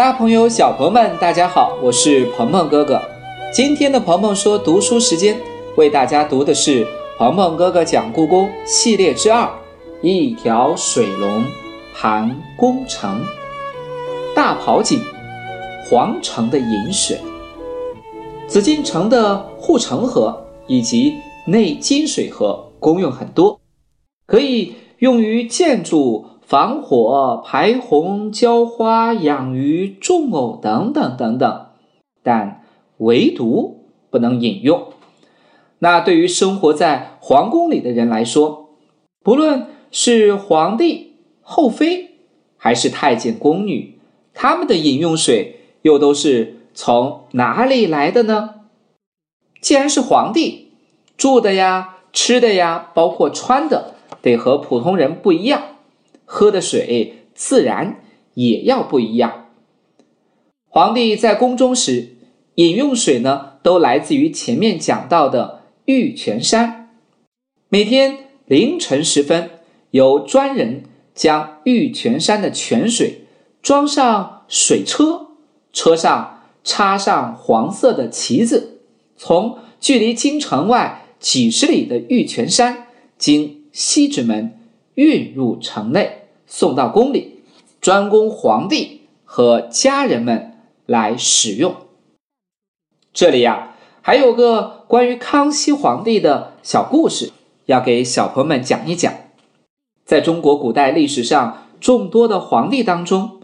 大朋友、小朋友们，大家好，我是鹏鹏哥哥。今天的鹏鹏说读书时间，为大家读的是鹏鹏哥哥讲故宫系列之二：一条水龙盘宫城。大跑井，皇城的饮水。紫禁城的护城河以及内金水河功用很多，可以用于建筑。防火、排洪、浇花、养鱼、种藕等等等等，但唯独不能饮用。那对于生活在皇宫里的人来说，不论是皇帝、后妃，还是太监、宫女，他们的饮用水又都是从哪里来的呢？既然是皇帝，住的呀、吃的呀，包括穿的，得和普通人不一样。喝的水自然也要不一样。皇帝在宫中时饮用水呢，都来自于前面讲到的玉泉山。每天凌晨时分，由专人将玉泉山的泉水装上水车，车上插上黄色的旗子，从距离京城外几十里的玉泉山经西直门运入城内。送到宫里，专供皇帝和家人们来使用。这里呀，还有个关于康熙皇帝的小故事，要给小朋友们讲一讲。在中国古代历史上众多的皇帝当中，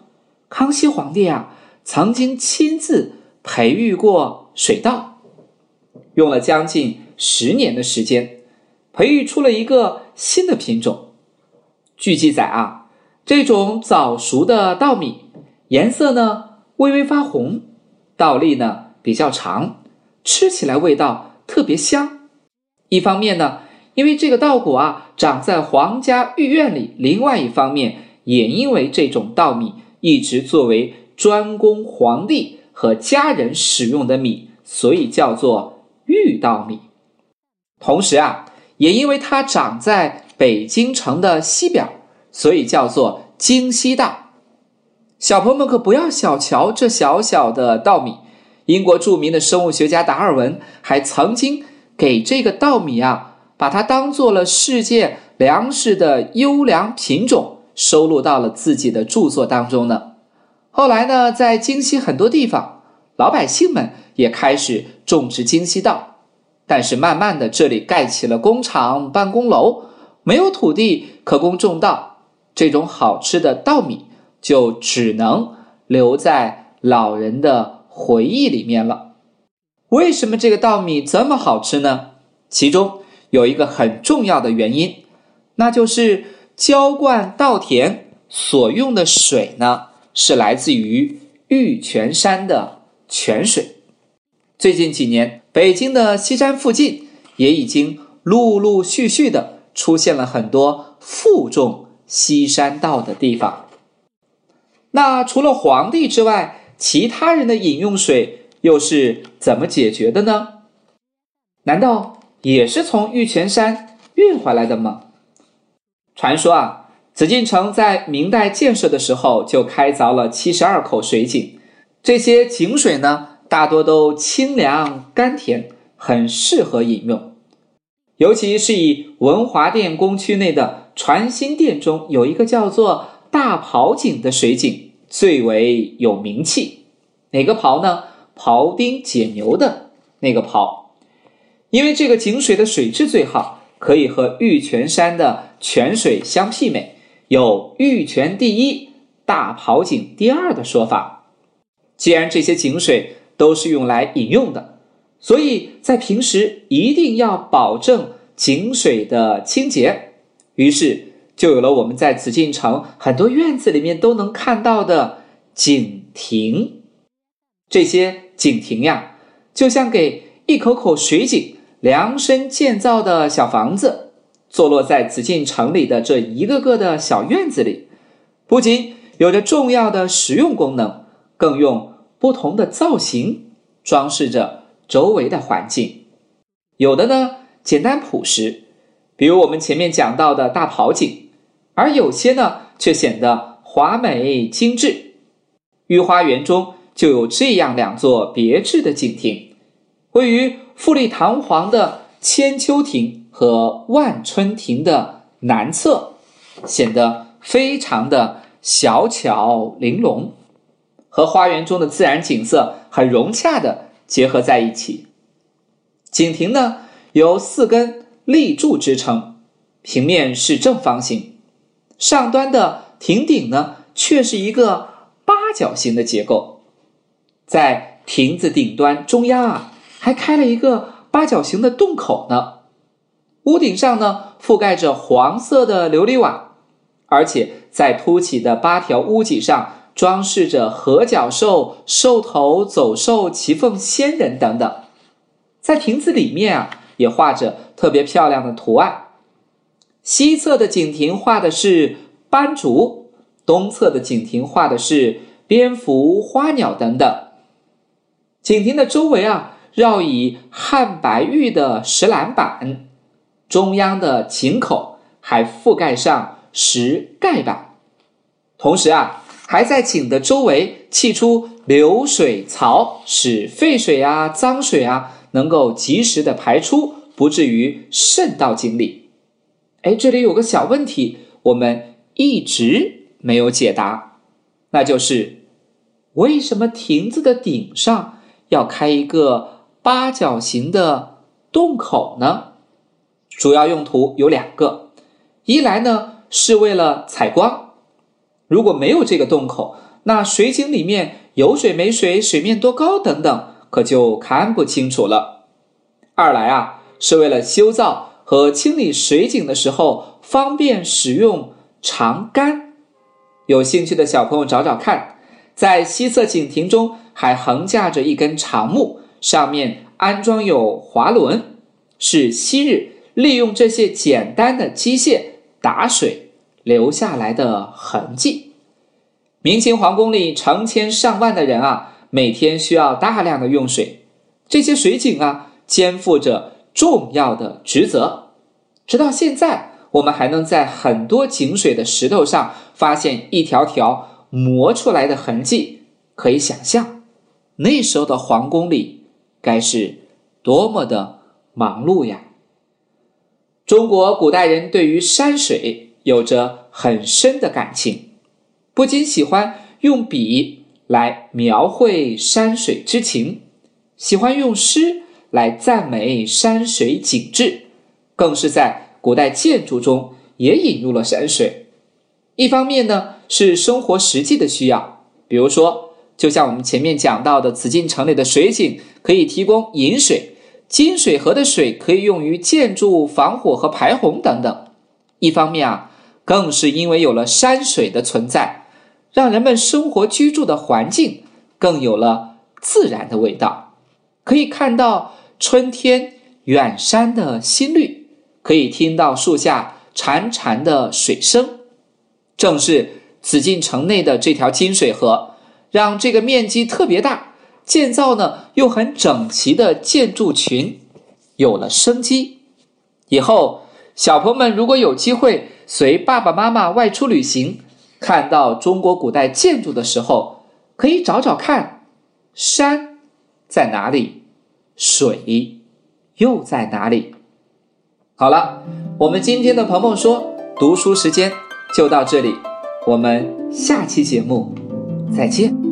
康熙皇帝啊，曾经亲自培育过水稻，用了将近十年的时间，培育出了一个新的品种。据记载啊。这种早熟的稻米颜色呢微微发红，稻粒呢比较长，吃起来味道特别香。一方面呢，因为这个稻谷啊长在皇家御苑里；另外一方面，也因为这种稻米一直作为专供皇帝和家人使用的米，所以叫做御稻米。同时啊，也因为它长在北京城的西边。所以叫做京西稻，小朋友们可不要小瞧这小小的稻米。英国著名的生物学家达尔文还曾经给这个稻米啊，把它当做了世界粮食的优良品种，收录到了自己的著作当中呢。后来呢，在京西很多地方，老百姓们也开始种植京西稻，但是慢慢的，这里盖起了工厂、办公楼，没有土地可供种稻。这种好吃的稻米就只能留在老人的回忆里面了。为什么这个稻米这么好吃呢？其中有一个很重要的原因，那就是浇灌稻田所用的水呢，是来自于玉泉山的泉水。最近几年，北京的西山附近也已经陆陆续续的出现了很多负重。西山道的地方，那除了皇帝之外，其他人的饮用水又是怎么解决的呢？难道也是从玉泉山运回来的吗？传说啊，紫禁城在明代建设的时候就开凿了七十二口水井，这些井水呢，大多都清凉甘甜，很适合饮用。尤其是以文华殿宫区内的传心殿中有一个叫做大袍井的水井最为有名气。哪个袍呢？庖丁解牛的那个袍，因为这个井水的水质最好，可以和玉泉山的泉水相媲美，有“玉泉第一，大袍井第二”的说法。既然这些井水都是用来饮用的。所以在平时一定要保证井水的清洁，于是就有了我们在紫禁城很多院子里面都能看到的井亭。这些井亭呀，就像给一口口水井量身建造的小房子，坐落在紫禁城里的这一个个的小院子里，不仅有着重要的实用功能，更用不同的造型装饰着。周围的环境，有的呢简单朴实，比如我们前面讲到的大庖井，而有些呢却显得华美精致。御花园中就有这样两座别致的景亭，位于富丽堂皇的千秋亭和万春亭的南侧，显得非常的小巧玲珑，和花园中的自然景色很融洽的结合在一起。井亭呢，由四根立柱支撑，平面是正方形，上端的亭顶呢，却是一个。八角形的结构，在亭子顶端中央啊，还开了一个八角形的洞口呢。屋顶上呢，覆盖着黄色的琉璃瓦，而且在凸起的八条屋脊上装饰着合角兽、兽头、走兽、骑凤仙人等等。在亭子里面啊，也画着特别漂亮的图案。西侧的景亭画的是斑竹。东侧的景亭画的是蝙蝠、花鸟等等。景亭的周围啊，绕以汉白玉的石栏板，中央的井口还覆盖上石盖板。同时啊，还在井的周围砌出流水槽，使废水啊、脏水啊能够及时的排出，不至于渗到井里。哎，这里有个小问题，我们一直。没有解答，那就是为什么亭子的顶上要开一个八角形的洞口呢？主要用途有两个，一来呢是为了采光，如果没有这个洞口，那水井里面有水没水、水面多高等等，可就看不清楚了；二来啊是为了修造和清理水井的时候方便使用长杆。有兴趣的小朋友找找看，在西侧井亭中还横架着一根长木，上面安装有滑轮，是昔日利用这些简单的机械打水留下来的痕迹。明清皇宫里成千上万的人啊，每天需要大量的用水，这些水井啊，肩负着重要的职责，直到现在。我们还能在很多井水的石头上发现一条条磨出来的痕迹，可以想象那时候的皇宫里该是多么的忙碌呀！中国古代人对于山水有着很深的感情，不仅喜欢用笔来描绘山水之情，喜欢用诗来赞美山水景致，更是在。古代建筑中也引入了山水，一方面呢是生活实际的需要，比如说，就像我们前面讲到的紫禁城里的水井可以提供饮水，金水河的水可以用于建筑防火和排洪等等；一方面啊，更是因为有了山水的存在，让人们生活居住的环境更有了自然的味道，可以看到春天远山的新绿。可以听到树下潺潺的水声，正是紫禁城内的这条金水河，让这个面积特别大、建造呢又很整齐的建筑群有了生机。以后小朋友们如果有机会随爸爸妈妈外出旅行，看到中国古代建筑的时候，可以找找看，山在哪里，水又在哪里。好了，我们今天的鹏鹏说读书时间就到这里，我们下期节目再见。